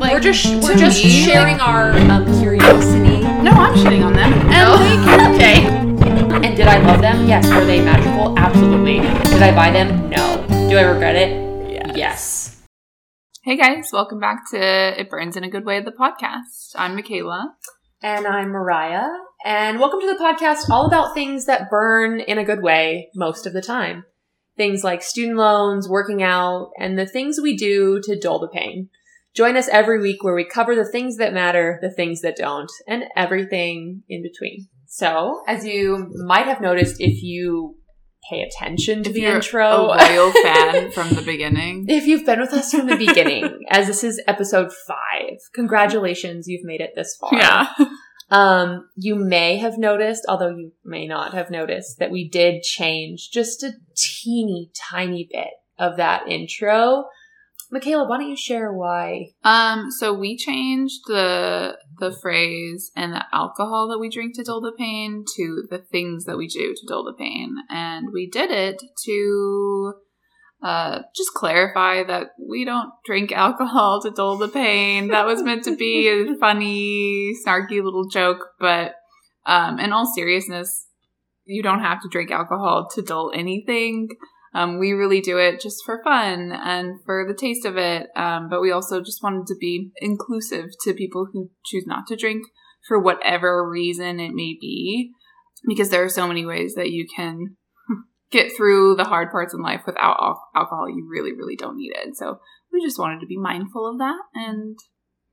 Like, we're just we're just me, sharing like- our um, curiosity. No, I'm shitting on them. And Oh, okay. And did I love them? Yes. Were they magical? Absolutely. Did I buy them? No. Do I regret it? Yes. hey guys, welcome back to It Burns in a Good Way, the podcast. I'm Mikayla. And I'm Mariah, and welcome to the podcast all about things that burn in a good way most of the time. Things like student loans, working out, and the things we do to dull the pain. Join us every week where we cover the things that matter, the things that don't, and everything in between. So, as you might have noticed if you pay attention to If the intro, a loyal fan from the beginning. if you've been with us from the beginning, as this is episode five, congratulations, you've made it this far. Yeah. Um, you may have noticed, although you may not have noticed, that we did change just a teeny tiny bit of that intro. Mikayla, why don't you share why? Um, so we changed the the phrase and the alcohol that we drink to dull the pain to the things that we do to dull the pain. And we did it to uh, just clarify that we don't drink alcohol to dull the pain. That was meant to be a funny, snarky little joke, but um, in all seriousness, you don't have to drink alcohol to dull anything. Um, we really do it just for fun and for the taste of it. Um, but we also just wanted to be inclusive to people who choose not to drink for whatever reason it may be, because there are so many ways that you can get through the hard parts in life without al- alcohol. You really, really don't need it. So we just wanted to be mindful of that, and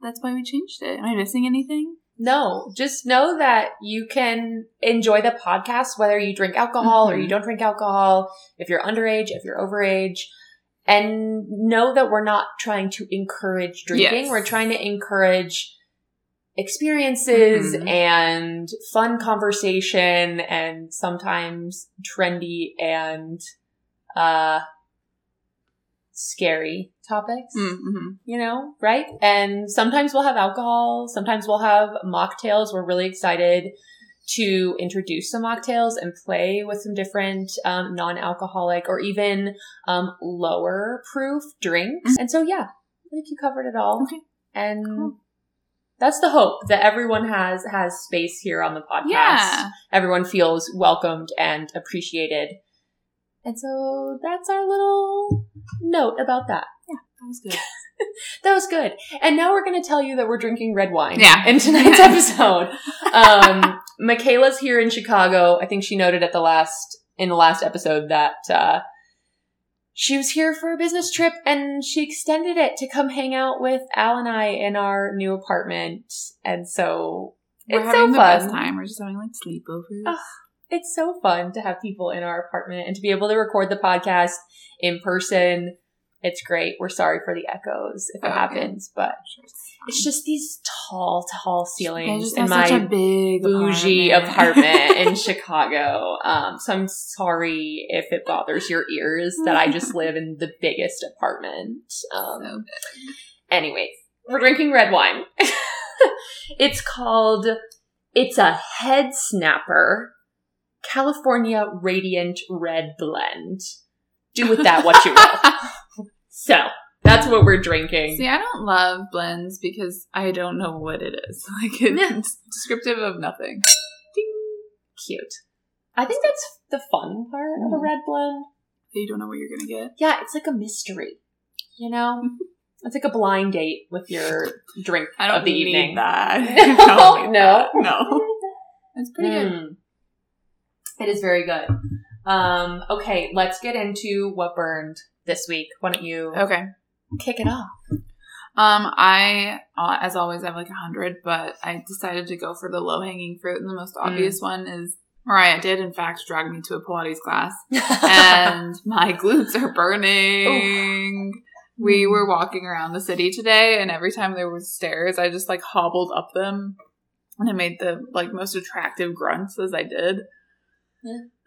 that's why we changed it. Am I missing anything? No, just know that you can enjoy the podcast whether you drink alcohol or you Mhm. don't drink alcohol, if you're underage, if you're overage. And know that we're not trying to encourage drinking. Yes. We're trying to encourage experiences Mhm. and fun conversation and sometimes trendy and uh scary topics Mm-hmm. you know, right? And sometimes we'll have alcohol, sometimes we'll have mocktails. We're really excited to introduce some mocktails and play with some different um, non-alcoholic or even um, lower proof drinks. And so, yeah, I think you covered it all. Okay. And Cool. That's the hope that everyone has has space here on the podcast. Yeah. Everyone feels welcomed and appreciated. And so that's our little note about that. Yeah, that was good. That was good. And now we're going to tell you that we're drinking red wine. Yeah. In tonight's episode. Um, Mikayla's here in Chicago. I think she noted at the last, in the last episode that, uh, she was here for a business trip and she extended it to come hang out with Al and I in our new apartment. And so We're it's having so the fun. best time. We're just having like sleepovers. Ugh. It's so fun to have people in our apartment and to be able to record the podcast in person. It's great. We're sorry for the echoes if it oh, Okay. happens, but Sure, it's just these tall, tall ceilings in my big bougie apartment in Chicago. Um, so I'm sorry if it bothers your ears that I just live in the biggest apartment. Um, So anyways, we're drinking red wine. it's called It's a Head Snapper California Radiant Red Blend. Do with that what you will. so, that's what we're drinking. See, I don't love blends because I don't know what it is. Like it's descriptive of nothing. Ding. Cute. I think that's the fun part of a Mhm. red blend. You don't know what you're gonna get. Yeah, it's like a mystery. You know? It's like a blind date with your drink I don't of the need evening. that. No, I don't need no. no. It's pretty good. Mm. It is very good. Um, okay, let's get into what burned this week. Why don't you Okay. Kick it off? Um, I, uh, as always, I have like a hundred, but I decided to go for the low hanging fruit, and the most Mm. obvious one is Mariah did, in fact, drag me to a Pilates class, and my glutes are burning. We were walking around the city today, and every time there was stairs, I just like hobbled up them, and I made the like most attractive grunts as I did.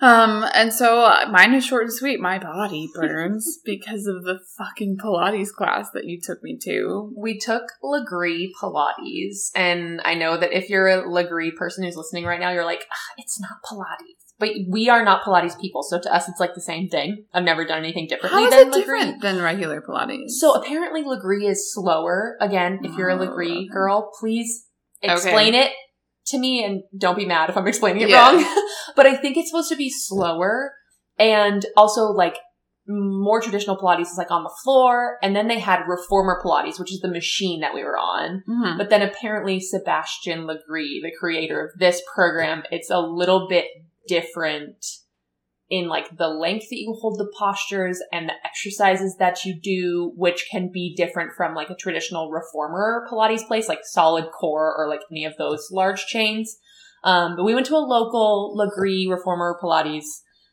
Um, and so uh, mine is short and sweet. My body burns because of the fucking Pilates class that you took me to. we took Lagree Pilates, and I know that if you're a Lagree person who's listening right now, you're like, it's not Pilates. But we are not Pilates people, so to us it's like the same thing. I've never done anything differently How is than it Lagree. different than regular Pilates? So apparently Lagree is slower. Again, if you're a Oh, Lagree okay. girl, please Okay. explain it to me and don't be mad if I'm explaining it Yeah. wrong. but I think it's supposed to be slower and also like more traditional Pilates is like on the floor. And then they had reformer Pilates, which is the machine that we were on. Mhm. But then apparently Sebastian Lagree, the creator of this program, it's a little bit different in like the length that you hold the postures and the exercises that you do, which can be different from like a traditional reformer Pilates place, like Solid Core or like any of those large chains. Um, but we went to a local Lagree reformer Pilates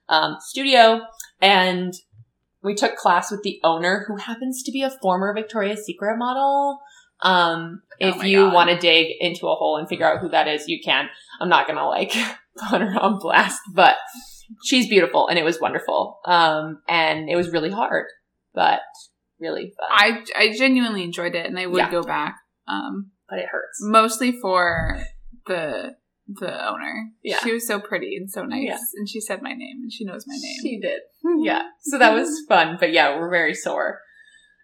um, studio and we took class with the owner who happens to be a former Victoria's Secret model. Um, Oh if you want to dig into a hole and figure out who that is, you can. I'm not gonna like put her on blast, but she's beautiful and it was wonderful. Um, and it was really hard, but really fun. I I genuinely enjoyed it, and I would Yeah. go back. Um, but it hurts. mostly for the the owner. Yeah. she was so pretty and so nice, Yeah. and she said my name, and she knows my name. She did. Yeah. So that was fun, but yeah, we're very sore.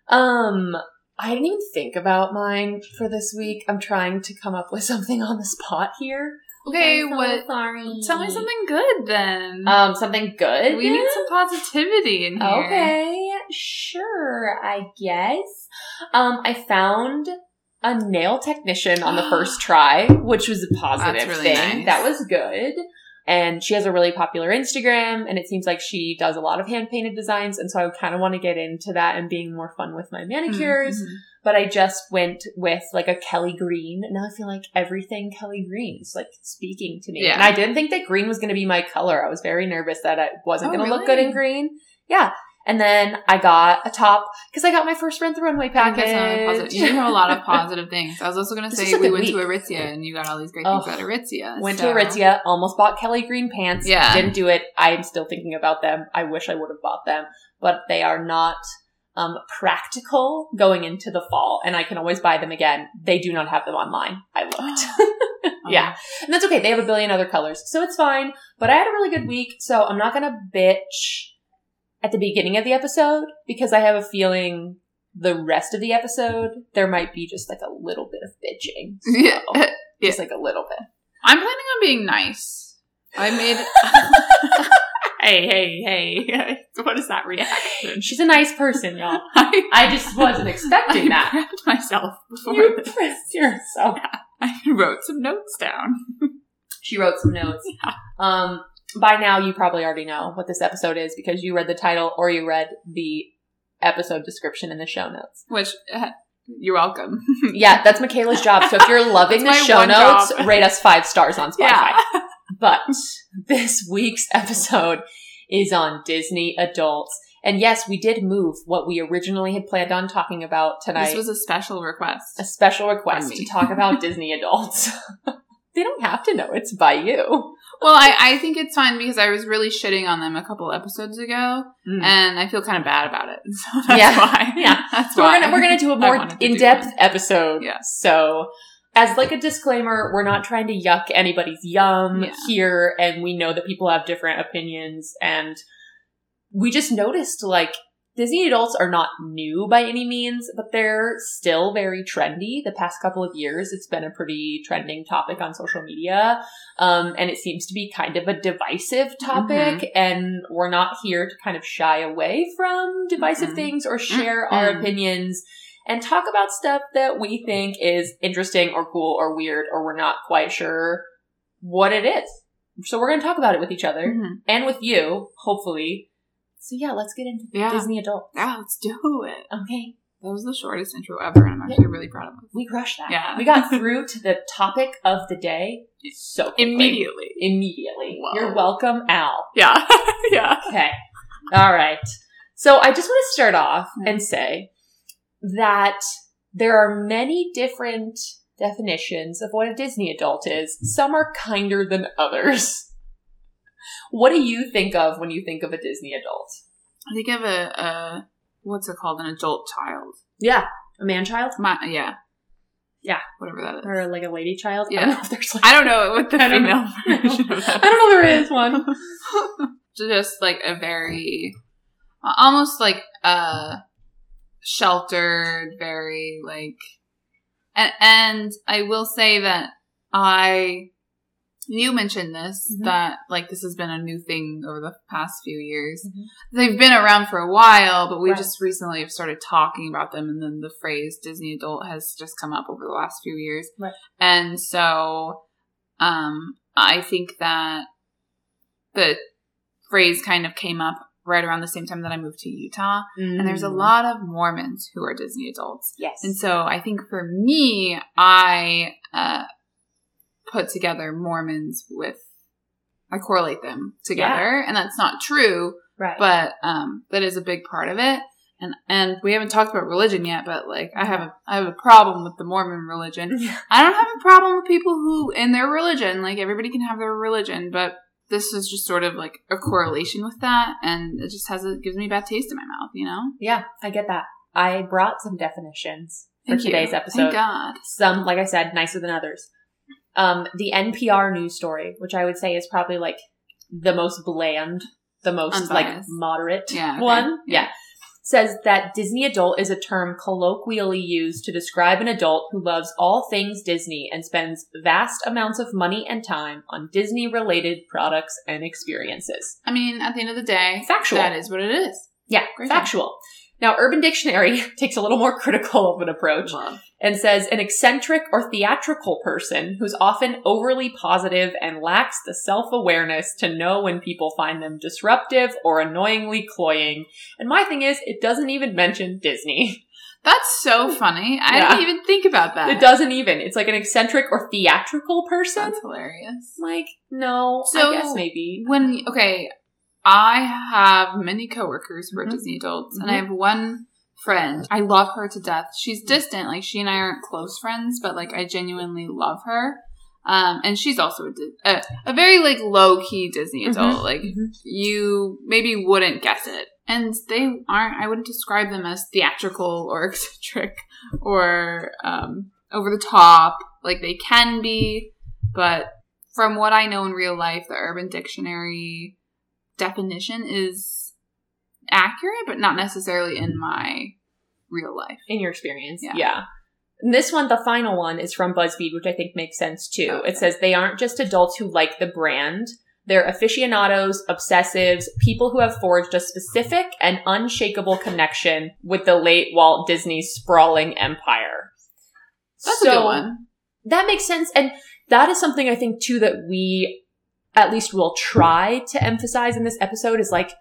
Um, I didn't even think about mine for this week. I'm trying to come up with something on the spot here. Okay, I'm so what? Sorry. Tell me something good then. Um, something good. we need some positivity in here. Okay, sure, I guess. Um, I found a nail technician on the first try, which was a positive That's really thing. nice. That was good. And she has a really popular Instagram, and it seems like she does a lot of hand painted designs. And so I kind of want to get into that and being more fun with my manicures. Mhm. But I just went with like a Kelly Green. And now I feel like everything Kelly Green is like speaking to me. Yeah. And I didn't think that green was going to be my color. I was very nervous that it wasn't Oh, going to look good in green. Yeah. And then I got a top because I got my first rent the runway I package. You do have a lot of positive things. I was also going to say we went to. Aritzia and you got all these great Oh, things at Aritzia. Went so- to Aritzia, almost bought Kelly Green pants. Yeah. Didn't do it. I'm still thinking about them. I wish I would have bought them, but they are not um, practical going into the fall, and I can always buy them again. They do not have them online. I looked. yeah. And that's okay. They have a billion other colors, so it's fine. But I had a really good week, so I'm not gonna bitch at the beginning of the episode because I have a feeling the rest of the episode there might be just like a little bit of bitching. So, Yeah. Just like a little bit. I'm planning on being nice. I made. hey, hey, hey! what is that reaction? She's a nice person, y'all. I, I just wasn't expecting I that. I prepped myself before You this. pressed yourself. I wrote some notes down. She wrote some notes. Um, by now, you probably already know what this episode is because you read the title or you read the episode description in the show notes. Which uh, you're welcome. Yeah, that's Mikayla's job. So if you're loving the show notes, job. rate us five stars on Spotify. yeah. But this week's episode is on Disney adults. And yes, we did move what we originally had planned on talking about tonight. This was a special request. a special request to talk about Disney adults. they don't have to know it's by you. Well, I, I think it's fine because I was really shitting on them a couple episodes ago, Mm. and I feel kind of bad about it. So that's Yeah. why. Yeah. That's So why. we're gonna we're gonna do a more wanted to do in depth episode. Yeah. So as like a disclaimer, we're not trying to yuck anybody's yum Yeah. here, and we know that people have different opinions, and we just noticed like Disney adults are not new by any means, but they're still very trendy. The past couple of years, it's been a pretty trending topic on social media. Um, and it seems to be kind of a divisive topic, and we're not here to kind of shy away from divisive Mhm. things or share our Mm-mm. opinions and talk about stuff that we think is interesting or cool or weird or we're not quite sure what it is. So we're going to talk about it with each other Mhm. and with you, hopefully. So yeah, let's get into Yeah. Disney adults. Yeah, let's do it. Okay, That was the shortest intro ever, and I'm actually really proud of us. we crushed that. Yeah. We got through to the topic of the day so quickly. Immediately. Immediately. Whoa. You're welcome, Al. Yeah. yeah. Okay. All right. So I just want to start off and say that there are many different definitions of what a Disney adult is. Some are kinder than others. What do you think of when you think of a Disney adult? I think of a, a what's it called? An adult child. Yeah. A man child? My, yeah. Yeah. whatever that is. Or like a lady child. I Yeah. don't know if there's like I don't know what the I female version of I don't know there is one. Just like a very, almost like uh sheltered, very like, and and I will say that I, you mentioned this Mhm. that like this has been a new thing over the past few years. Mhm. They've been around for a while, but we Right. just recently have started talking about them, and then the phrase Disney adult has just come up over the last few years. Right. And so, um, I think that the phrase kind of came up right around the same time that I moved to Utah, and there's a Mm. lot of Mormons who are Disney adults. Yes. And so I think for me, I uh, put together Mormons with, I correlate them together, and that's not true, right. but um, that is a big part of it. And and we haven't talked about religion yet, but like I have a I have a problem with the Mormon religion. I don't have a problem with people who in their religion, like everybody can have their religion, but this is just sort of like a correlation with that, and it just has a gives me a bad taste in my mouth, you know. yeah, I get that. I brought some definitions for Thank you. today's episode. Thank God. Some, like I said, nicer than others. Um, the NPR news story, which I would say is probably like the most bland, the most like moderate Yeah, okay. one. Yeah. Yeah. Says that Disney adult is a term colloquially used to describe an adult who loves all things Disney and spends vast amounts of money and time on Disney related products and experiences. I mean, at the end of the day, Factual. That is what it is. Yeah, Great. factual. Now, Urban Dictionary takes a little more critical of an approach Love. and says an eccentric or theatrical person who's often overly positive and lacks the self-awareness to know when people find them disruptive or annoyingly cloying. And my thing is, it doesn't even mention Disney. That's so funny. I Yeah. didn't even think about that. It doesn't even. It's like an eccentric or theatrical person. That's hilarious. like, no, So- I guess maybe. When okay, I have many coworkers who are Mhm. Disney adults, and Mhm. I have one friend. I love her to death. She's distant, like she and I aren't close friends, but like I genuinely love her. Um, and she's also a, a, a very like low key Disney Mhm. adult. Like Mhm. you maybe wouldn't guess it. And they aren't, I wouldn't describe them as theatrical or eccentric or um, over the top. Like they can be, but from what I know in real life, the Urban Dictionary definition is accurate, but not necessarily in my real life. in your experience. Yeah. Yeah. And this one, the final one, is from BuzzFeed, which I think makes sense too. Okay. It says they aren't just adults who like the brand. They're aficionados, obsessives, people who have forged a specific and unshakable connection with the late Walt Disney sprawling empire. That's a good one. That makes sense. And that is something I think too that we at least we'll try to emphasize in this episode is like,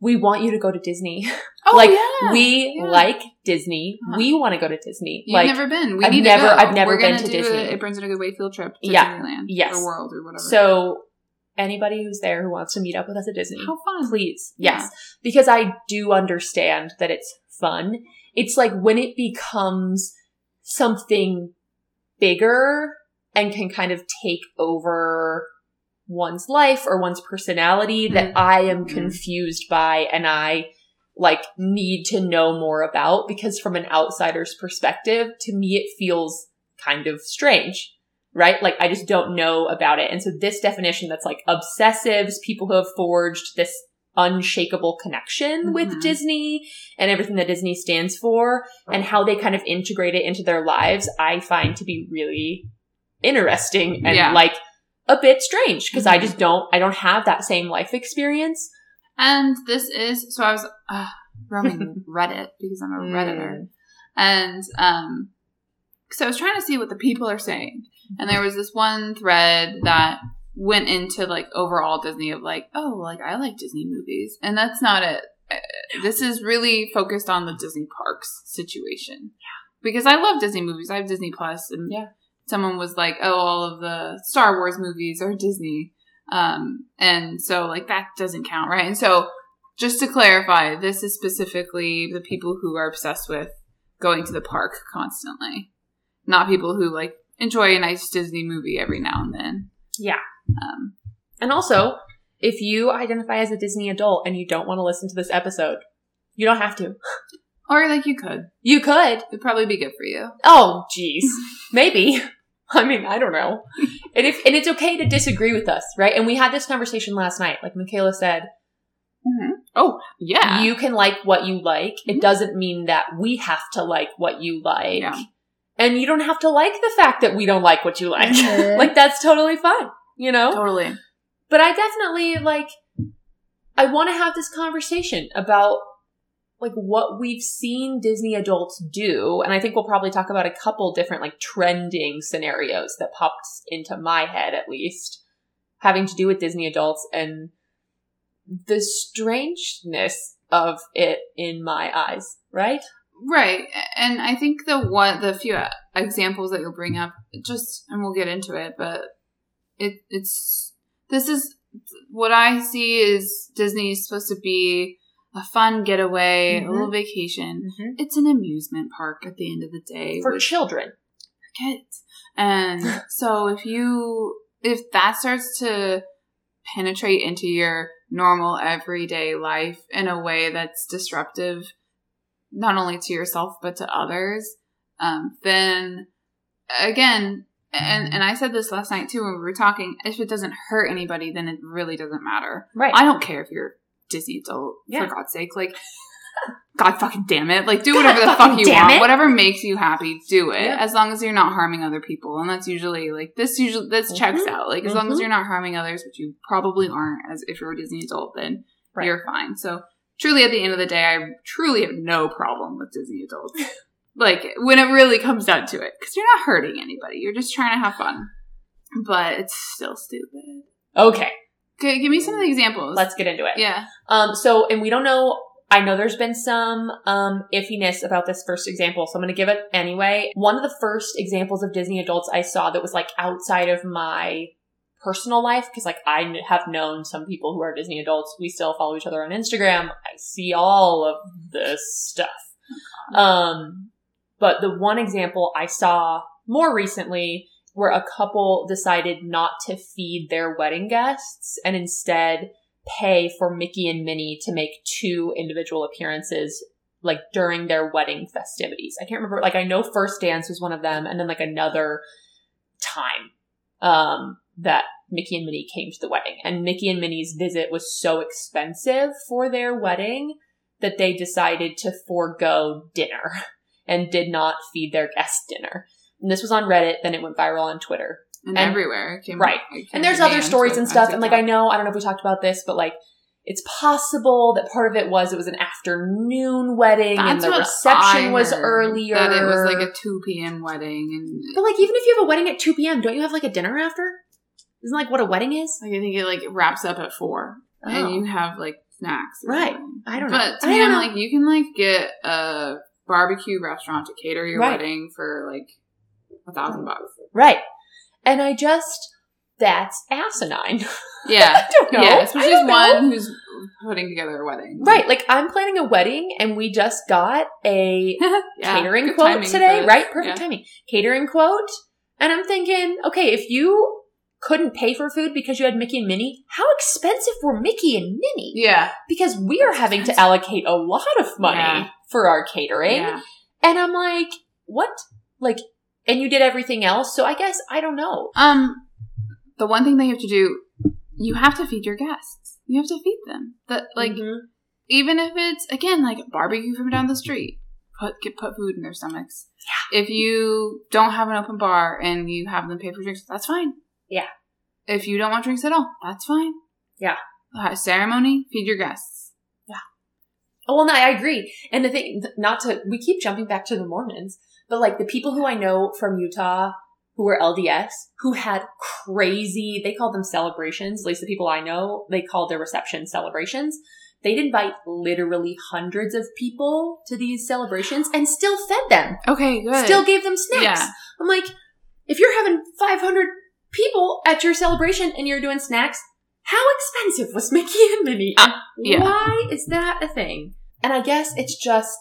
we want you to go to Disney. Oh, like, yeah. we yeah. like Disney. Uh-huh. We want to go to Disney. You've like, never been. We I've need never- to go. I've never We're been do Disney. A, it brings in a good way field trip to Yeah. Disneyland Yes. or World or whatever. so anybody who's there who wants to meet up with us at Disney, how fun! please. Yeah. Yes. Because I do understand that it's fun. It's like when it becomes something bigger and can kind of take over one's life or one's personality that Mhm. I am Mhm. confused by and I like need to know more about because from an outsider's perspective, to me it feels kind of strange. Right? Like I just don't know about it. And so this definition that's like obsessives, people who have forged this unshakable connection with Mhm. Disney and everything that Disney stands for and how they kind of integrate it into their lives, I find to be really interesting and Yeah. like a bit strange because I Mhm. just don't, I don't have that same life experience. And this is so I was uh, roaming Reddit because I'm a redditor, and um, so I was trying to see what the people are saying, and there was this one thread that went into like overall Disney of like, oh, like I like Disney movies, and that's not it. Uh, This is really focused on the Disney parks situation. Yeah, because I love Disney movies. I have Disney Plus, and Yeah. Someone was like, oh, all of the Star Wars movies are Disney. Um, and so like that doesn't count, right? And so just to clarify, this is specifically the people who are obsessed with going to the park constantly, not people who like enjoy a nice Disney movie every now and then. Yeah. Um, And also, if you identify as a Disney adult and you don't want to listen to this episode, you don't have to. Or like you could. You could. It'd probably be good for you. Oh, jeez. Maybe. I mean, I don't know. And if and it's okay to disagree with us, right? And we had this conversation last night. Like Mikayla said, Oh, yeah. you can like what you like. It Mhm. doesn't mean that we have to like what you like. Yeah. And you don't have to like the fact that we don't like what you like. Mhm. like that's totally fine, you know? totally. But I definitely like I want to have this conversation about like what we've seen Disney adults do and I think we'll probably talk about a couple different like trending scenarios that popped into my head at least having to do with Disney adults and the strangeness of it in my eyes, right? Right. And I think the one, the few examples that you'll bring up, just, and we'll get into it, but it, it's, this is what I see is Disney is supposed to be a fun getaway, Mhm. a little vacation. It's an amusement park at the end of the day For children. kids. And so if you, if that starts to penetrate into your normal everyday life in a way that's disruptive, not only to yourself, but to others, um, then again, and, and I said this last night too when we were talking, if it doesn't hurt anybody, then it really doesn't matter. Right. I don't care if you're Disney adult, Yeah. for God's sake. Like, God fucking damn it. Like, do God whatever the fuck you want. it. Whatever makes you happy, do it. Yeah. As long as you're not harming other people. And that's usually, like, this usually, this checks Mhm. out. Like, as long as Mhm. you're not harming others, which you probably aren't as if you're a Disney adult, then Right. you're fine. So, truly, at the end of the day, I truly have no problem with Disney adults. like, when it really comes down to it. Because you're not hurting anybody. You're just trying to have fun. But it's still stupid. Okay. Okay, give me some of the examples. Let's get into it. Yeah. Um, so, and we don't know, I know there's been some, um, iffiness about this first example, so I'm gonna give it anyway. One of the first examples of Disney adults I saw that was like outside of my personal life, because like I have known some people who are Disney adults. We still follow each other on Instagram. I see all of this stuff. Um, but the one example I saw more recently where a couple decided not to feed their wedding guests and instead pay for Mickey and Minnie to make two individual appearances like during their wedding festivities. I can't remember like I know first dance was one of them and then like another time um that Mickey and Minnie came to the wedding. And Mickey and Minnie's visit was so expensive for their wedding that they decided to forego dinner and did not feed their guests dinner. And this was on Reddit, then it went viral on Twitter. And, And- everywhere. Came, right. And there's other stories and stuff. And like I know, I don't know if we talked about this, but like it's possible that part of it was it was an afternoon wedding and That's the what reception was earlier. That it was like a 2 p.m. wedding. And But like even if you have a wedding at 2 p.m., don't you have like a dinner after? Isn't like what a wedding is? like, I think it like wraps up at 4. Oh. And you have like snacks. Right. something. I don't know. But to I me, I'm like, you can like get a barbecue restaurant to cater your Right. wedding for like a thousand mm. bucks. Right. And I just that's asinine. Yeah. I don't know. Yeah, especially as know. one who's putting together a wedding. Right, like I'm planning a wedding and we just got a Yeah, catering quote today, right? Perfect Yeah. timing. Catering quote. And I'm thinking, okay, if you couldn't pay for food because you had Mickey and Minnie, how expensive were Mickey and Minnie? Yeah. Because we are having to allocate a lot of money Yeah. for our catering. And I'm like, what? Like, and you did everything else. So I guess, I don't know. Um, the one thing that you have to do, you have to feed your guests. You have to feed them. That like Mhm. even if it's again like barbecue from down the street, put get put food in their stomachs. Yeah. If you don't have an open bar and you have them pay for drinks, that's fine. Yeah. If you don't want drinks at all, that's fine. Yeah. Uh, ceremony, feed your guests. Yeah. Oh, well, no, I agree. And the thing, not to, we keep jumping back to the Mormons, but like the people who I know from Utah who were LDS, who had crazy, they called them celebrations, at least the people I know, they called their reception celebrations. They'd invite literally hundreds of people to these celebrations and still fed them, Okay, good. still gave them snacks. Yeah. I'm like, if you're having 500 people at your celebration and you're doing snacks, how expensive was Mickey and Minnie? Uh, yeah. Why is that a thing? And I guess it's just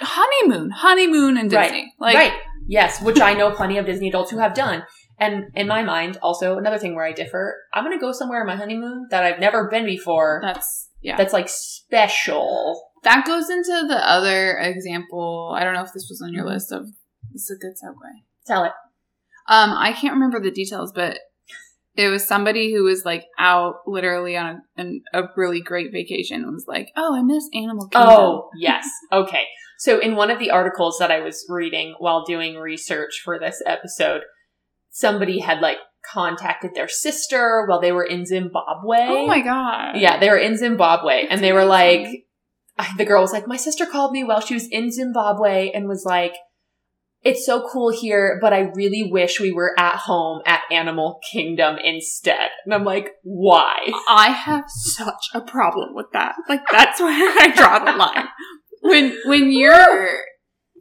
honeymoon, honeymoon and Right. Disney. Like right. Yes, which I know plenty of Disney adults who have done. And in my mind, also another thing where I differ, I'm going to go somewhere on my honeymoon that I've never been before. that's yeah. That's like special. that goes into the other example. I don't know if this was on your list of this is a good segue. Tell it. Um, I can't remember the details, but it was somebody who was like out literally on a, an, a really great vacation and was like, "Oh, I miss Animal Kingdom." Oh, yes. Okay. So, in one of the articles that I was reading while doing research for this episode, somebody had like contacted their sister while they were in Zimbabwe. Oh my god! Yeah, they were in Zimbabwe and they were like, the girl was like, my sister called me while she was in Zimbabwe and was like, it's so cool here, but I really wish we were at home at Animal Kingdom instead. And I'm like, why? I have such a problem with that. Like that's where I draw the line. When when you're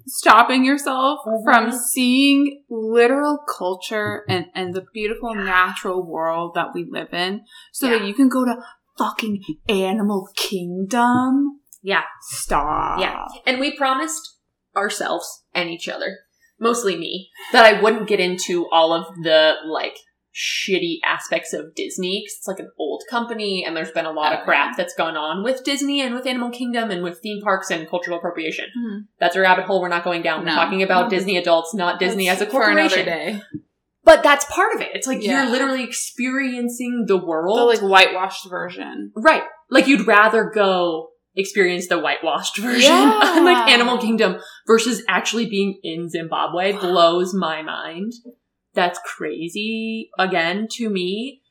stopping yourself Mhm. from seeing literal culture and, and the beautiful natural world that we live in so that you can go to fucking Animal Kingdom. Yeah. Stop. Yeah. And we promised ourselves and each other, mostly me, that I wouldn't get into all of the like shitty aspects of Disney 'cause it's like an old company and there's been a lot of crap that's gone on with Disney and with Animal Kingdom and with theme parks and cultural appropriation. Mhm. That's a rabbit hole we're not going down. We're talking about No. Disney adults, not Disney That's as a for another corporation. day. But that's part of it. It's like Yeah. you're literally experiencing the world. The like whitewashed version. right. Like you'd rather go experience the whitewashed version Yeah. like Animal Kingdom versus actually being in Zimbabwe blows my mind. That's crazy again to me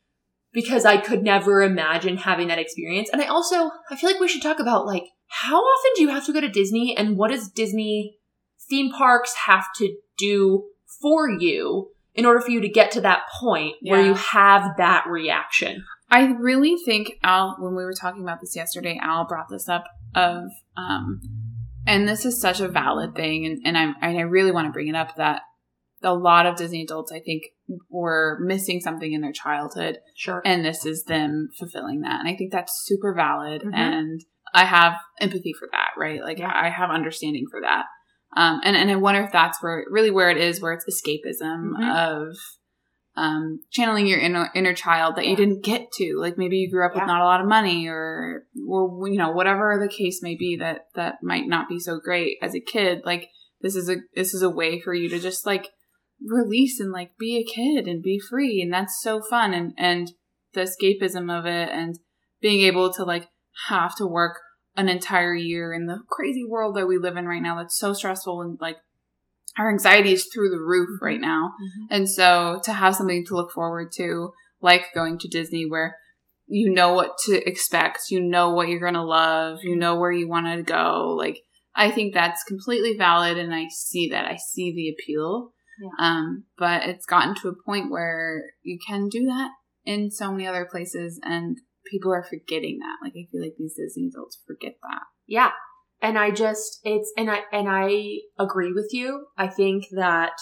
because I could never imagine having that experience. And I also I feel like we should talk about like how often do you have to go to Disney and what does Disney theme parks have to do for you in order for you to get to that point where you have that reaction. I really think Al, when we were talking about this yesterday, Al brought this up of, um, and this is such a valid thing, and, and I'm, and I really want to bring it up that a lot of Disney adults, I think, were missing something in their childhood, Sure. and this is them fulfilling that, and I think that's super valid, Mhm. and I have empathy for that, right? Like Yeah. I have understanding for that, um, and and I wonder if that's where really where it is, where it's escapism Mhm. of um, channeling your inner inner child that you didn't get to. Like maybe you grew up Yeah. with not a lot of money, or or you know whatever the case may be that that might not be so great as a kid. Like this is a this is a way for you to just like release and like be a kid and be free, and that's so fun. And and the escapism of it, and being able to like have to work an entire year in the crazy world that we live in right now that's so stressful and like our anxiety is through the roof mm-hmm. right now mm-hmm. and so to have something to look forward to, like going to Disney, where you know what to expect, you know what you're going to love, you know where you want to go, like I think that's completely valid, and I see that. I see the appeal. Yeah. Um, but it's gotten to a point where you can do that in so many other places, and people are forgetting that. Like I feel like these Disney adults forget that. Yeah. And I just it's and I and I agree with you. I think that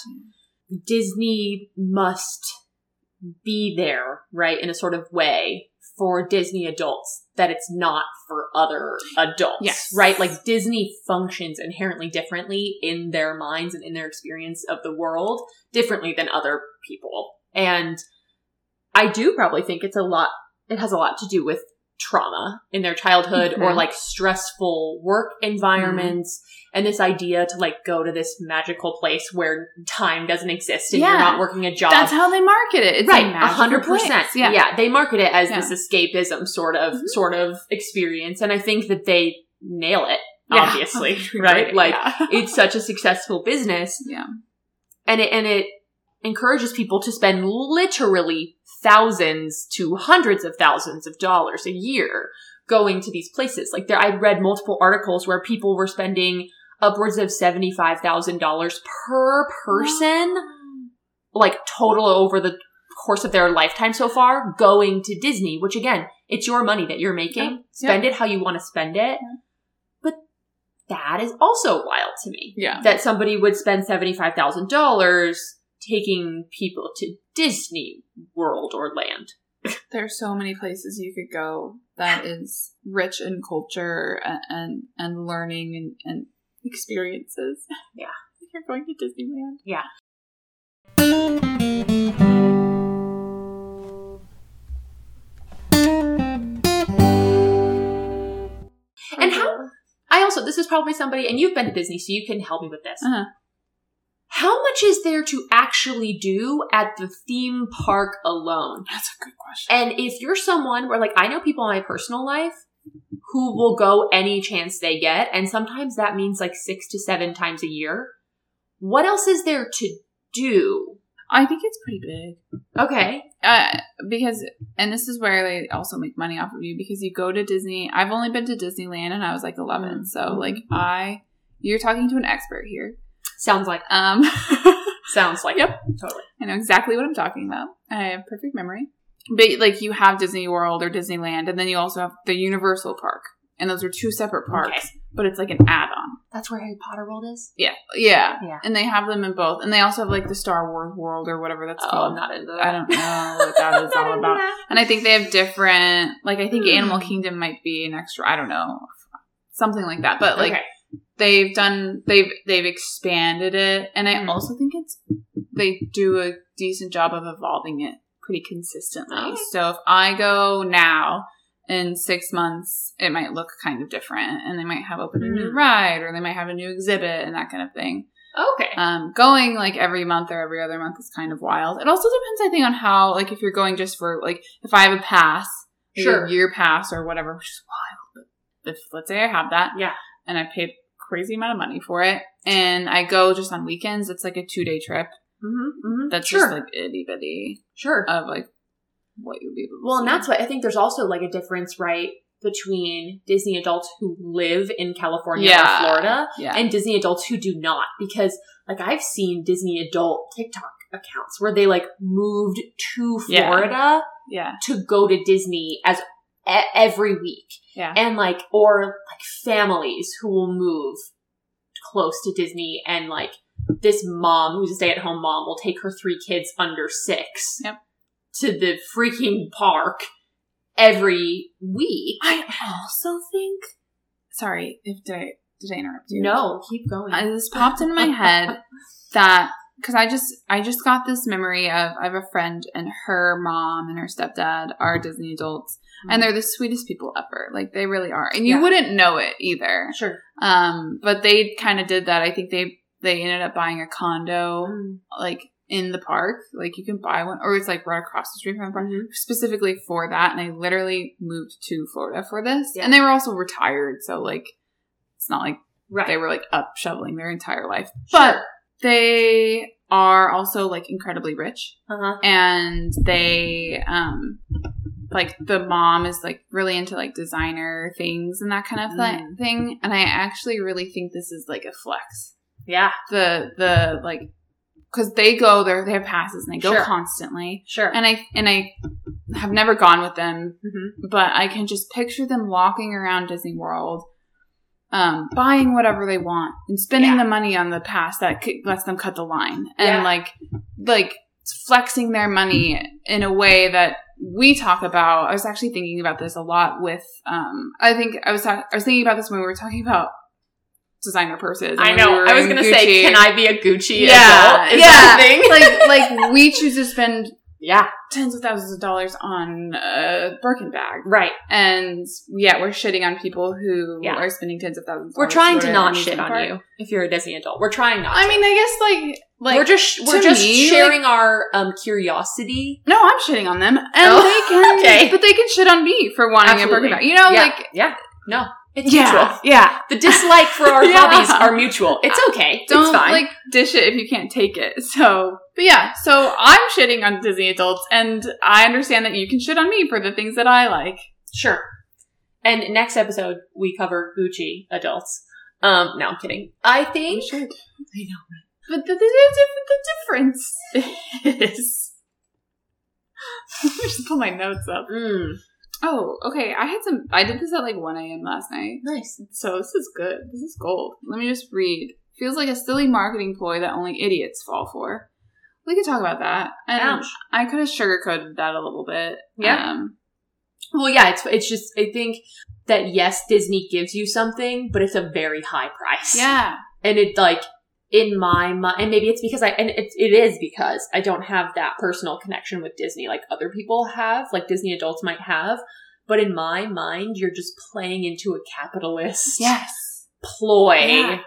Disney must be there, right, in a sort of way for Disney adults that it's not for other adults, Yes. right? Like Disney functions inherently differently in their minds and in their experience of the world differently than other people. And I do probably think it's a lot it has a lot to do with trauma in their childhood or Mhm. like stressful work environments and this idea to like go to this magical place where time doesn't exist and you're not working a job. That's how they market it. It's right, a hundred percent. place. Yeah. they market it as Yeah. this escapism sort of Mhm. sort of experience, and I think that they nail it. Yeah. Obviously, right? Like yeah. it's such a successful business, yeah. and it and it encourages people to spend literally thousands to hundreds of thousands of dollars a year going to these places. Like there, I read multiple articles where people were spending upwards of seventy five thousand dollars per person, like total over the course of their lifetime so far, going to Disney. Which again, it's your money that you're making. Yep. Spend it how you want to spend it. But that is also wild to me Yeah. that somebody would spend $75,000 taking people to Disney World or land. There's so many places you could go that is rich in culture and and, and learning and, and experiences. Yeah. You're going to Disneyland. Yeah. And how I also this is probably somebody, and you've been to Disney, so you can help me with this. Uh-huh. How much is there to actually do at the theme park alone? That's a good question. And if you're someone where, like, I know people in my personal life who will go any chance they get, and sometimes that means like six to seven times a year. What else is there to do? I think it's pretty big. Okay. Uh, because, and this is where they also make money off of you because you go to Disney. I've only been to Disneyland and I was like 11. Mm. So, like, I, you're talking to an expert here. Sounds like Um, sounds like Yep. totally. I know exactly what I'm talking about. I have perfect memory. But like you have Disney World or Disneyland, and then you also have the Universal Park, and those are two separate parks. Okay. But it's like an add-on. That's where Harry Potter World is. Yeah, yeah, Yeah. And they have them in both, and they also have like the Star Wars World or whatever that's Oh, I'm called. not into that. I don't know what that is all about. And I think they have different. Like I think Hmm. Animal Kingdom might be an extra. I don't know, something like that. But like okay. They've done they've they've expanded it and i Mm. also think it's they do a decent job of evolving it pretty consistently Okay. so if i go now in six months it might look kind of different and they might have opened a new Mm. ride or they might have a new exhibit and that kind of thing Okay. um, going like every month or every other month is kind of wild it also depends i think on how like if you're going just for like if i have a pass Sure. a year pass or whatever which is wild but if let's say i have that Yeah. and I paid crazy amount of money for it. And I go just on weekends. It's like a two day trip. Mm-hmm, mm-hmm. That's sure. just like itty bitty sure. of like what you'll be able to Well, and that's what I think there's also like a difference, right, between Disney adults who live in California Yeah. or Florida yeah. and Disney adults who do not. Because like I've seen Disney adult TikTok accounts where they like moved to Yeah. Florida yeah. to go to Disney as e- every week. Yeah. And like or like families who will move close to Disney and like this mom who's a stay-at-home mom will take her three kids under 6 Yep. to the freaking park every week. I also think sorry if I did I interrupt you? No, keep going. I, this popped in my head that because I just I just got this memory of I have a friend and her mom and her stepdad are Disney adults and they're the sweetest people ever. Like they really are, and you Yeah. wouldn't know it either. sure. Um, but they kind of did that. I think they they ended up buying a condo Mm. like in the park. Like you can buy one, or it's like right across the street from the park, Mhm. specifically for that. And I literally moved to Florida for this, Yeah. and they were also retired, so like it's not like Right. they were like up shoveling their entire life, Sure. but they are also like incredibly rich uh-huh. and they um like the mom is like really into like designer things and that kind of Mm. thing and i actually really think this is like a flex Yeah. the the like because they go there they have passes and they go Sure. constantly Sure. and i and i have never gone with them Mhm. but i can just picture them walking around disney world um, buying whatever they want and spending Yeah. the money on the pass that c- lets them cut the line and Yeah. like like flexing their money in a way that we talk about. I was actually thinking about this a lot with. Um, I think I was talk- I was thinking about this when we were talking about designer purses. I know. we I was going to say, can I be a Gucci Yeah, adult? Is yeah. that a thing? like like we choose to spend yeah. tens of thousands of dollars on a Birkin bag, Right. and yeah, we're shitting on people who Yeah. are spending tens of thousands. We're dollars trying to not shit on you if you're a Disney adult. We're trying not. I to. mean, I guess like like we're just we're just me, sharing our um curiosity. No, I'm shitting on them, and Oh, they can. okay. but they can shit on me for wanting Absolutely. a Birkin bag. You know, yeah. like yeah. No. It's yeah, mutual. yeah. The dislike for our Yeah. hobbies are mutual. It's okay. Don't it's fine. like dish it if you can't take it. So, but yeah. So I'm shitting on Disney adults, and I understand that you can shit on me for the things that I like. Sure. And next episode we cover Gucci adults. Um, no, I'm kidding. I think should. I know. But the, the, the, the difference is. Let me just pull my notes up. Mm, Oh, okay. I had some. I did this at like 1 a.m. last night. nice. So this is good. This is gold. Let me just read. Feels like a silly marketing ploy that only idiots fall for. We could talk about that. And Ouch. I could have sugarcoated that a little bit. Yeah. Um, Well, yeah, it's it's just I think that yes, Disney gives you something, but it's a very high price. yeah. and it like in my mind, and maybe it's because I and it, it is because I don't have that personal connection with Disney like other people have, like Disney adults might have. But in my mind, you're just playing into a capitalist Yes. ploy Yeah.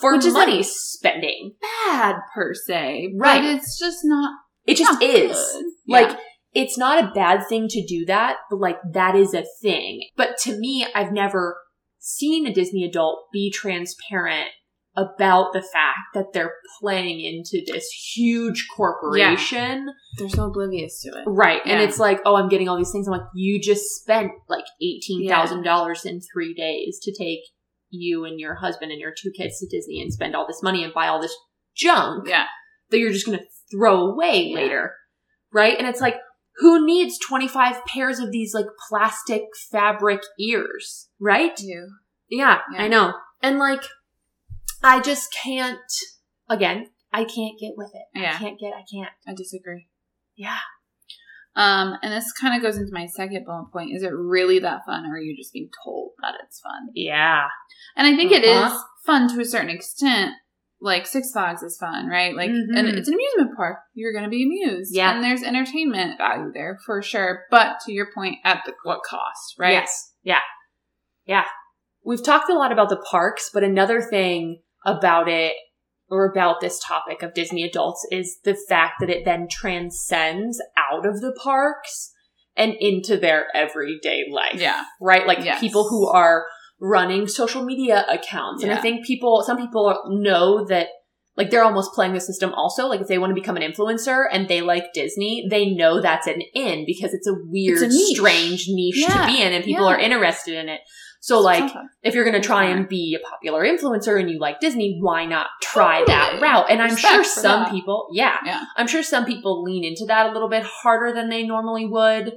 for Which is money spending. bad per se, Right. But it's just not. It just not is. good. Like, Yeah. it's not a bad thing to do that, but like that is a thing. But to me, I've never seen a Disney adult be transparent about the fact that they're playing into this huge corporation. they're so oblivious to it. Right. And it's like, oh, I'm getting all these things. I'm like, you just spent like $18,000 in three days to take you and your husband and your two kids to Disney and spend all this money and buy all this junk Yeah. that you're just going to throw away Yeah. later. Right. And it's like, who needs 25 pairs of these like plastic fabric ears? Right? You. Yeah, Yeah. I know. And like, I just can't, again, I can't get with it. I can't get, I can't. I disagree. Yeah. Um, and this kind of goes into my second bullet point. Is it really that fun, or are you just being told that it's fun? Yeah. And I think it is Uh-huh. fun to a certain extent. Like Six Flags is fun, right? Like, and Mhm. it's an amusement park. You're going to be amused. Yeah. And there's entertainment value there for sure. But to your point, at the, what cost, right? Yes. Yeah. Yeah. We've talked a lot about the parks, but another thing about it or about this topic of Disney adults is the fact that it then transcends out of the parks and into their everyday life. Yeah. Right? Like Yes. people who are running social media accounts. And I think people, some people know that like they're almost playing the system also. Like if they want to become an influencer and they like Disney, they know that's an in because it's a weird, It's a niche. strange niche Yeah. to be in and people Yeah. are interested in it. So like Sometimes. if you're going to try and be a popular influencer and you like Disney, why not try that route? And I'm Respect sure some that. people, yeah, Yeah. I'm sure some people lean into that a little bit harder than they normally would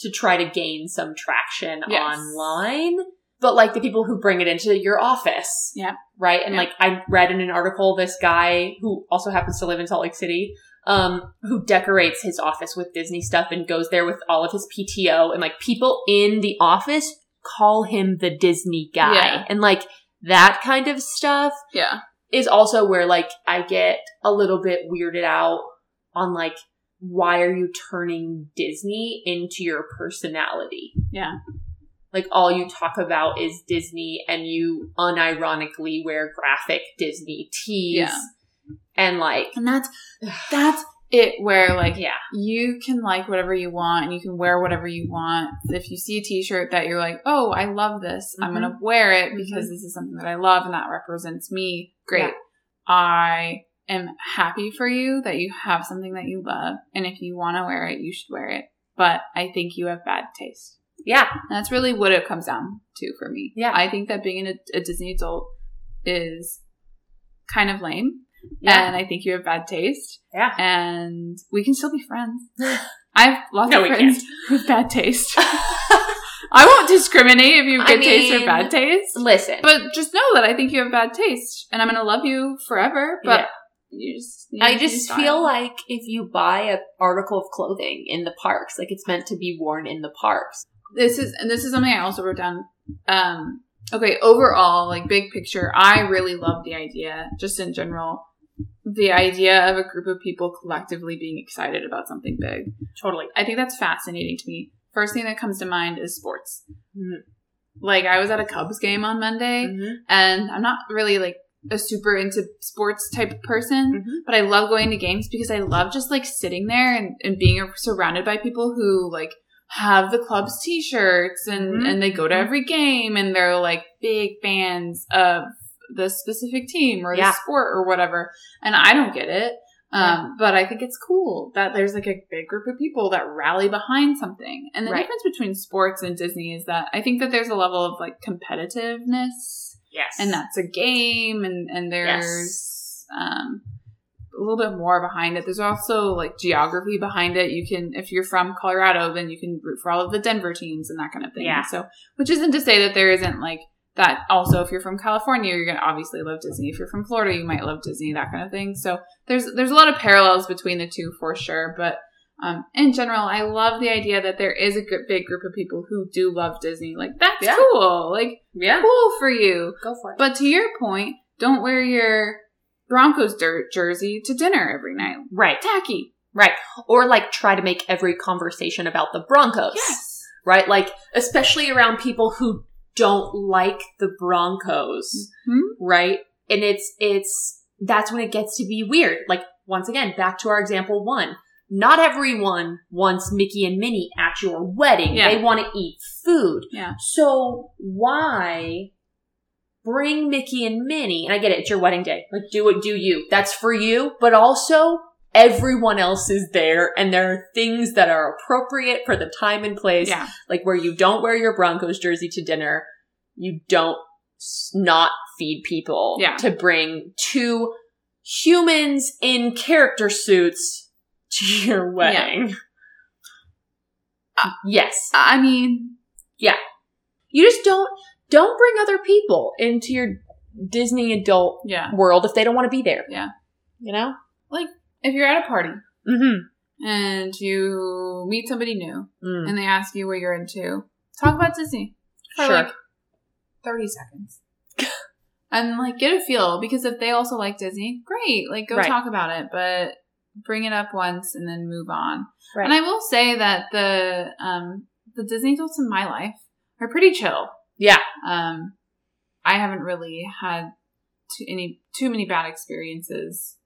to try to gain some traction Yes. online. But like the people who bring it into your office. Yeah. Right. And Yeah. like I read in an article this guy who also happens to live in Salt Lake City, um, who decorates his office with Disney stuff and goes there with all of his PTO and like people in the office call him the Disney guy. Yeah. And like that kind of stuff Yeah. is also where like I get a little bit weirded out on like why are you turning Disney into your personality? Yeah. Like all you talk about is Disney and you unironically wear graphic Disney tees. Yeah. And like And that's, that's it where like, yeah. you can like whatever you want and you can wear whatever you want. If you see a t-shirt that you're like, oh, I love this, I'm Mhm. going to wear it because this is something that I love and that represents me. Great. Yeah. I am happy for you that you have something that you love. And if you want to wear it, you should wear it. But I think you have bad taste. Yeah. That's really what it comes down to for me. Yeah. I think that being a, a Disney adult is kind of lame. Yeah. And I think you have bad taste Yeah. and we can still be friends. I have lots No, of we friends with bad taste. I won't discriminate if you have I good taste or bad taste, Listen. but just know that I think you have bad taste, and I'm going to love you forever. But Yeah. you just, you I just feel like if you buy a article of clothing in the parks, like it's meant to be worn in the parks. this is and this is something I also wrote down. Um, okay, overall, like big picture, I really love the idea, just in general, the idea of a group of people collectively being excited about something big. Totally. I think that's fascinating to me. First thing that comes to mind is sports. Mhm. Like I was at a Cubs game on Monday, and I'm not really like a super into sports type of person, Mhm. but I love going to games because I love just like sitting there and, and being surrounded by people who like have the club's t-shirts and Mhm. and they go to Mhm. every game and they're like big fans of the specific team or Yeah. the sport or whatever. And I don't get it. Um, Yeah. but I think it's cool that there's like a big group of people that rally behind something. And the Right. difference between sports and Disney is that I think that there's a level of like competitiveness Yes. and that's a game and and there's um a little bit more behind it there's also like geography behind it you can if you're from colorado then you can root for all of the denver teams and that kind of thing Yeah. so which isn't to say that there isn't like that also if you're from california you're gonna obviously love disney if you're from florida you might love disney that kind of thing so there's there's a lot of parallels between the two for sure but um, in general, I love the idea that there is a good, big group of people who do love Disney. Like that's Yeah. cool. Like yeah. cool for you. Go for it. But to your point, don't wear your Broncos dirt jersey to dinner every night. right. Tacky. Right. Or like try to make every conversation about the Broncos. Yes. Right? Like, especially around people who don't like the Broncos, Hmm? right? And it's it's that's when it gets to be weird. Like once again, back to our example one. Not everyone wants Mickey and Minnie at your wedding. Yeah. They want to eat food. Yeah. So why bring Mickey and Minnie? And I get it, it's your wedding day. Like do it, do you. That's for you. But also everyone else is there and there are things that are appropriate for the time and place. Yeah. Like where you don't wear your Broncos jersey to dinner. You don't not feed people Yeah. to bring two humans in character suits to your wedding. Uh, yes. I mean, yeah. You just don't don't bring other people into your Disney adult yeah. world if they don't want to be there. Yeah. You know? If you're at a party Mm-hmm. and you meet somebody new Mm. and they ask you what you're into, talk about Disney for Sure. like 30 seconds. and like get a feel because if they also like Disney, great. Like go Right. talk about it, but bring it up once and then move on. Right. And I will say that the um the Disney adults in my life are pretty chill. Yeah. Um I haven't really had too any too many bad experiences.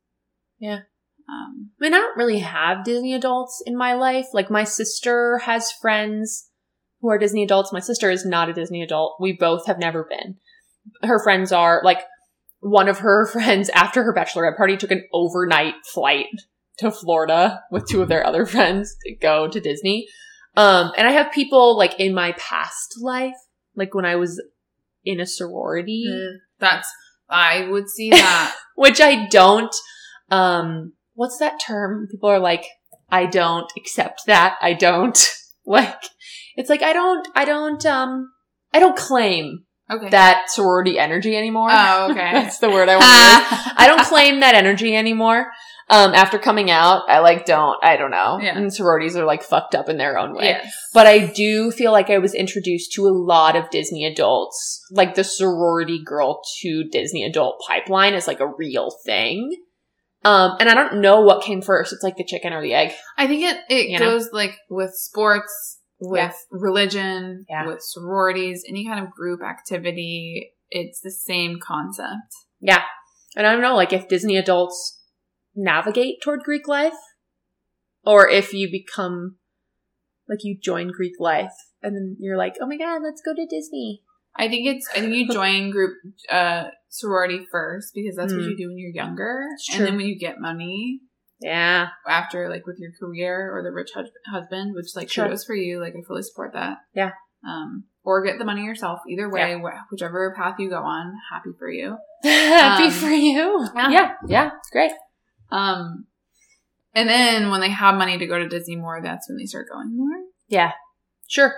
Yeah. Um I mean, I don't really have Disney adults in my life. Like, my sister has friends who are Disney adults. My sister is not a Disney adult. We both have never been. Her friends are, like, one of her friends after her bachelorette party took an overnight flight to Florida with two of their other friends to go to Disney. Um, and I have people, like, in my past life, like when I was in a sorority, that's I would see that. which I don't. Um, what's that term? People are like, I don't accept that. I don't like. It's like I don't. I don't. Um, I don't claim Okay. that sorority energy anymore. Oh, okay. That's the word I want. to use. I don't claim that energy anymore. Um, after coming out, I like don't. I don't know. Yeah. And sororities are like fucked up in their own way. Yes. But I do feel like I was introduced to a lot of Disney adults. Like the sorority girl to Disney adult pipeline is like a real thing. Um, and I don't know what came first. It's like the chicken or the egg. I think it it You know? goes like with sports, with Yeah. religion, Yeah. with sororities, any kind of group activity. It's the same concept. Yeah. And I don't know, like if Disney adults navigate toward Greek life or if you become like you join Greek life and then you're like, oh my God, let's go to Disney. I think it's I think you join group uh sorority first because that's what Mm. you do when you're younger, and then when you get money Yeah. after like with your career or the rich hus- husband, which like Sure. kudos for you, like I fully support that. Yeah. Um, or get the money yourself. Either way, wh- whichever path you go on, happy for you. Happy Um, for you. yeah. Yeah. Yeah. Great. Um, and then when they have money to go to Disney more, that's when they start going more. Yeah. Sure.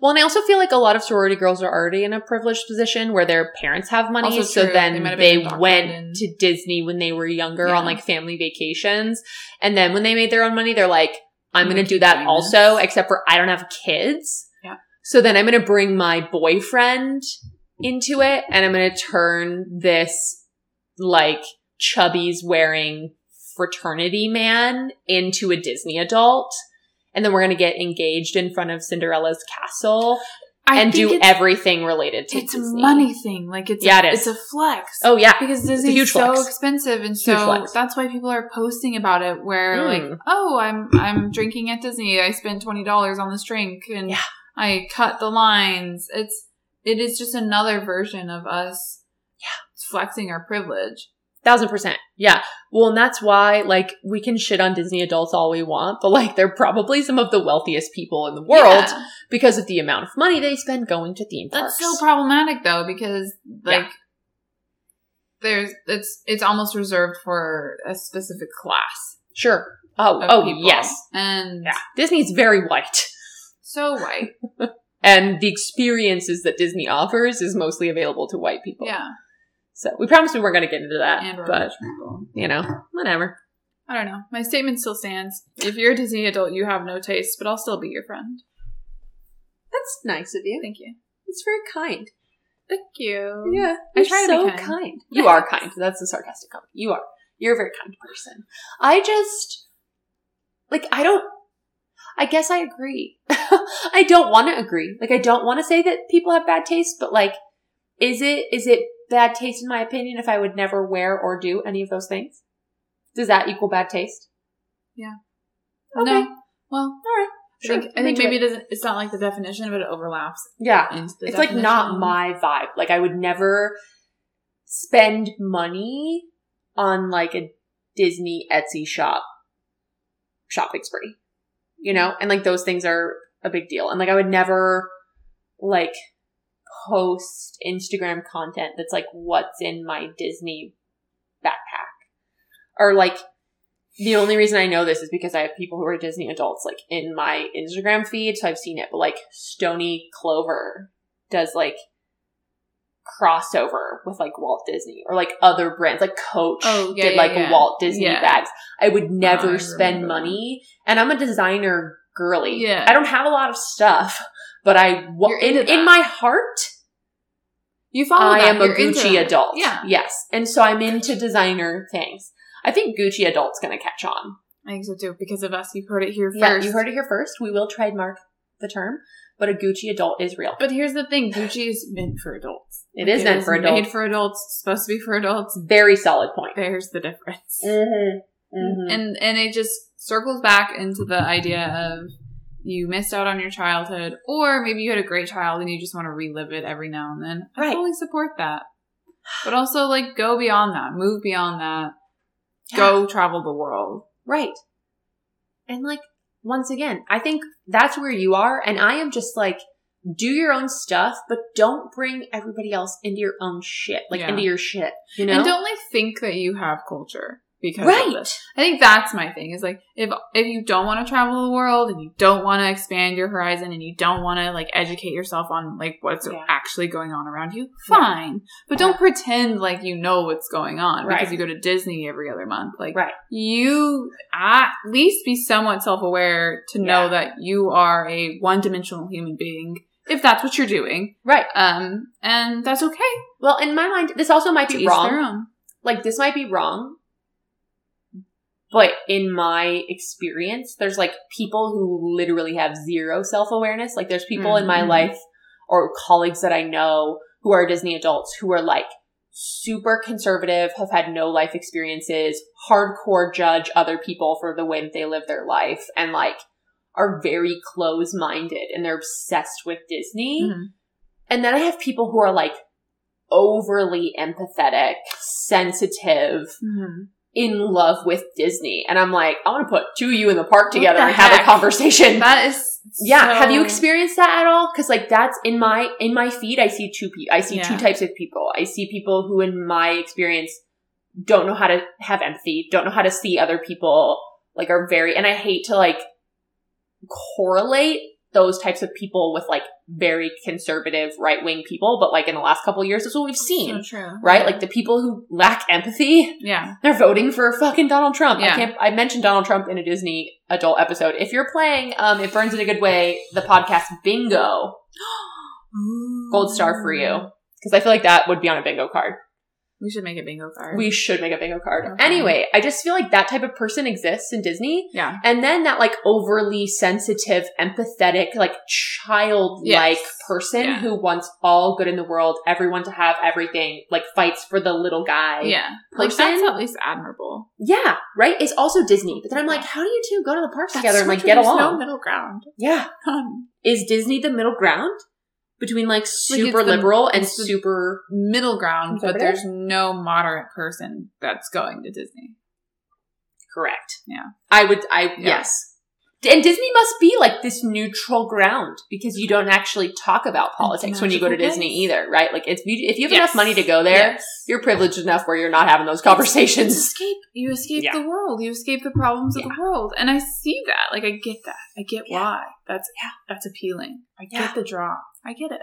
Well, and I also feel like a lot of sorority girls are already in a privileged position where their parents have money. Also so true. then They they, have been indoctrinated went in- to Disney when they were younger Yeah. on like family vacations. And then when they made their own money, they're like, I'm going gonna do that doing also, except for I don't have kids. Yeah. So then I'm going to bring my boyfriend into it and I'm going to turn this like Chubbies wearing fraternity man into a Disney adult. And then we're going to get engaged in front of Cinderella's castle I and do everything related to it. It's a money thing. Like it's Yeah, a, it is. It's a flex. Oh yeah. because Disney's so flex. expensive, and so that's why people are posting about it. Where Mm. like, oh, I'm I'm drinking at Disney. I spent twenty dollars on this drink, and Yeah. I cut the lines. It's it is just another version of us, flexing our privilege. Thousand percent. Yeah. Well, and that's why, like, we can shit on Disney adults all we want, but like, they're probably some of the wealthiest people in the world Yeah. because of the amount of money they spend going to theme parks. That's so problematic though, because like Yeah. there's it's it's almost reserved for a specific class. Sure. Oh, oh, people. yes. and Yeah. Disney's very white. so white. And the experiences that Disney offers is mostly available to white people. Yeah, So we promised we weren't going to get into that, and but people. you know, whatever. I don't know. My statement still stands. If you're a Disney adult, you have no taste, but I'll still be your friend. That's nice of you. Thank you. It's very kind. Thank you. Yeah, I try to be so kind. You are kind. That's a sarcastic comment. You are. You're a very kind person. I just like I don't. I guess I agree. I don't want to agree. Like, I don't want to say that people have bad taste, but like, is it, is it bad taste in my opinion if I would never wear or do any of those things? Does that equal bad taste? Yeah. Okay. No. Well, All right. I think, I think maybe it. it doesn't. It's not like the definition, but it overlaps Yeah. it's like not my vibe. Like I would never spend money on like a Disney Etsy shop shopping spree. You know? Mm-hmm. And like those things are a big deal. And like I would never like post Instagram content that's like what's in my Disney backpack. Or like the only reason I know this is because I have people who are Disney adults like in my Instagram feed, so I've seen it. But like Stoney Clover does like crossover with like Walt Disney or like other brands, like Coach Oh, yeah, did yeah, like yeah. Walt Disney bags. I would never I spend money, and I'm a designer girly. Yeah. I don't have a lot of stuff, but I wa- in in my heart. You follow. I that. am a You're into Gucci adult. Yeah. Yes. And so I'm into designer things. I think Gucci adult's going to catch on. I think so too. Because of us, you heard it here first. Yeah, you heard it here first. We will trademark the term, but a Gucci adult is real. But here's the thing: Gucci is meant for adults. It is meant for Made adults. for adults. it's Supposed to be for adults. Very solid point. There's the difference. Mm-hmm. Mm-hmm. And and it just circles back into the idea of you missed out on your childhood, or maybe you had a great child and you just want to relive it every now and then. I Right. fully support that. But also, like, go beyond that. Move beyond that. Go travel the world. Right. And like, once again, I think that's where you are. And I am just like, do your own stuff, but don't bring everybody else into your own shit, like Yeah. into your shit, you know? And don't like think that you have culture because right. I think that's my thing. Is like if if you don't want to travel the world and you don't want to expand your horizon and you don't want to like educate yourself on like what's Yeah. actually going on around you, Yeah. fine. But don't pretend like you know what's going on Right. because you go to Disney every other month. Like Right. you at least be somewhat self aware to know Yeah. that you are a one dimensional human being if that's what you're doing. Right. Um, and that's okay. Well, in my mind, this also might To be wrong. like this might be wrong but in my experience there's like people who literally have zero self-awareness like there's people in my Mhm. life or colleagues that i know who are disney adults who are like super conservative have had no life experiences hardcore judge other people for the way that they live their life and like are very close-minded and they're obsessed with disney Mhm. and then I have people who are like overly empathetic, sensitive, Mhm. In love with Disney. And I'm like, I want to put two of you in the park together the and have a conversation. That is yeah. so- Have you experienced that at all? Cause like that's in my, in my feed, I see two people. I see two types of people. I see people who in my experience don't know how to have empathy, don't know how to see other people, like are very, and I hate to like correlate those types of people with like very conservative right wing people, but like in the last couple of years, that's what we've seen, So true. right? Like the people who lack empathy, yeah. they're voting for fucking Donald Trump. I can't. I mentioned Donald Trump in a Disney adult episode. If you're playing, um, it burns in a good way. The podcast Bingo, gold star for you, because I feel like that would be on a bingo card. We should make a bingo card. We should make a bingo card. Okay. Anyway, I just feel like that type of person exists in Disney. yeah. And then that like overly sensitive, empathetic, like childlike Yes. person Yeah. who wants all good in the world, everyone to have everything, like fights for the little guy. Yeah. Like person- that's at least admirable. Yeah, right? It's also Disney. But then I'm like, how do you two go to the parks together and like get along? No middle ground. yeah. Um, Is Disney the middle ground between like super the- liberal and super middle ground, but there's no moderate person that's going to Disney. correct? Yeah. I would I Yeah. yes. And Disney must be like this neutral ground because you don't actually talk about politics when you go to Disney either, right? Like if you if you have Yes. enough money to go there, Yes. you're privileged enough where you're not having those You conversations. escape. You escape Yeah. the world. You escape the problems of the world. And I see that. Like I get that. I get Yeah. why. That's Yeah. that's appealing. I Yeah. get the draw. I get it.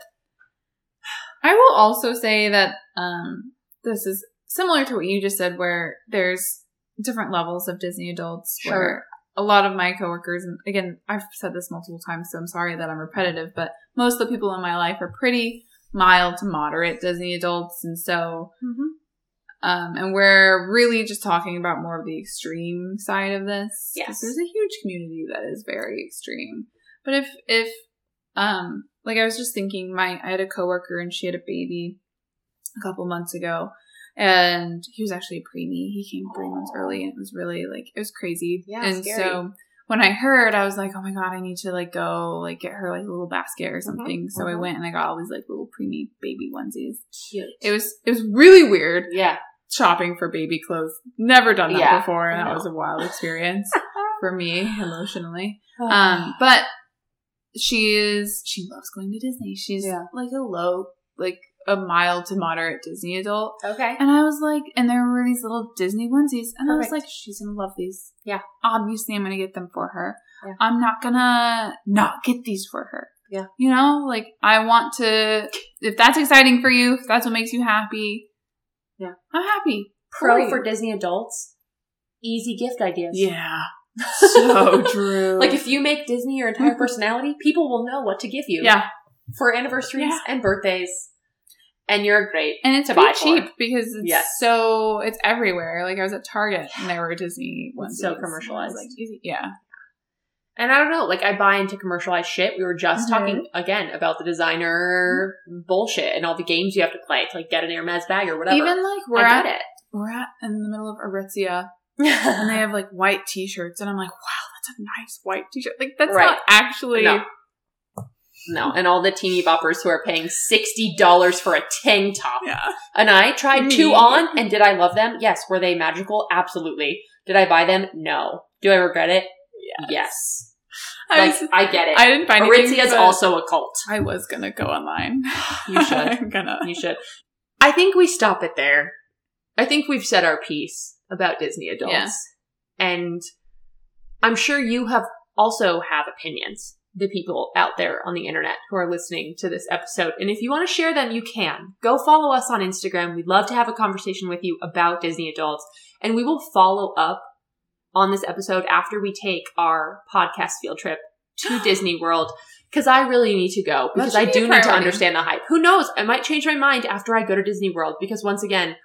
I will also say that um this is similar to what you just said where there's different levels of Disney adults Sure. where a lot of my coworkers and again I've said this multiple times so I'm sorry that I'm repetitive but most of the people in my life are pretty mild to moderate Disney adults and so Mhm. Um, and we're really just talking about more of the extreme side of this. Yes. There's a huge community that is very extreme. But if, if, um, like I was just thinking, my, I had a coworker and she had a baby a couple months ago and he was actually a preemie. He came three months early and it was really like, it was crazy. Yeah, And scary. so when I heard, I was like, oh my God, I need to like go like get her like a little basket or something. so I mhm. went and I got all these like little preemie baby onesies. Cute. It was, it was really weird yeah. shopping for baby clothes. Never done that Yeah, before, and that was a wild experience for me emotionally. Um, but she is she loves going to Disney. She's Yeah. like a low, like a mild to moderate Disney adult. okay. And I was like, and there were these little Disney onesies, and I was like, she's gonna love these. Yeah. obviously, I'm gonna get them for her. Yeah. I'm not gonna not get these for her. Yeah. you know, like I want to. If that's exciting for you, if that's what makes you happy, Yeah. I'm happy. Pro you. for Disney adults. Easy gift ideas. Yeah, so true. Like if you make Disney your entire personality, people will know what to give you. yeah, For anniversaries Yeah. and birthdays. And you're great. and it's to buy for. cheap because it's Yes. so it's everywhere. Like I was at Target and there were Disney ones. so commercialized. Like easy, yeah. And I don't know, like I buy into commercialized shit. We were just Mhm. talking again about the designer bullshit and all the games you have to play to like get an Hermes bag or whatever. Even like we're I at get we're at in the middle of Aritzia it. And they have like white T-shirts, and I'm like, wow, that's a nice white T-shirt. Like that's Right. not actually. No. no, and all the teeny boppers who are paying sixty dollars for a tank top. Yeah. And I tried two on, and did I love them? Yes. Were they magical? Absolutely. Did I buy them? No. Do I regret it? Yes. Yes. I, Like was, I get it. I didn't find anything. Is also a cult. I was gonna go online. You should. I'm gonna. You should. I think we stop it there. I think we've said our piece about Disney adults. Yeah. And I'm sure you have also have opinions, the people out there on the internet who are listening to this episode. And if you want to share them, you can. Go follow us on Instagram. We'd love to have a conversation with you about Disney adults. And we will follow up on this episode after we take our podcast field trip to Disney World. Because I really need to go because I be do need to understand the hype. Who knows? I might change my mind after I go to Disney World because once again,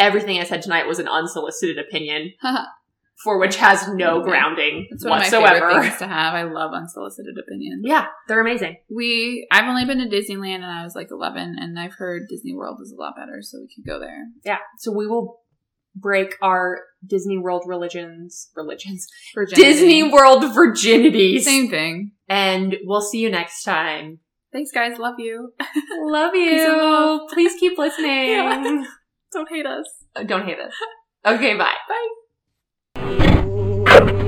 everything I said tonight was an unsolicited opinion for which has no grounding That's one of my favorite whatsoever. things to have. I love unsolicited opinions. Yeah, they're amazing. We I've only been to Disneyland and I was like 11, and I've heard Disney World is a lot better, so we could go there. Yeah. So we will break our Disney World religions, religions, Virginity. Disney World virginities. same thing. And we'll see you next time. Thanks, guys. Love you. Love you. Please keep listening. Yeah. Don't hate us. Uh, don't hate us. Okay, bye. Bye.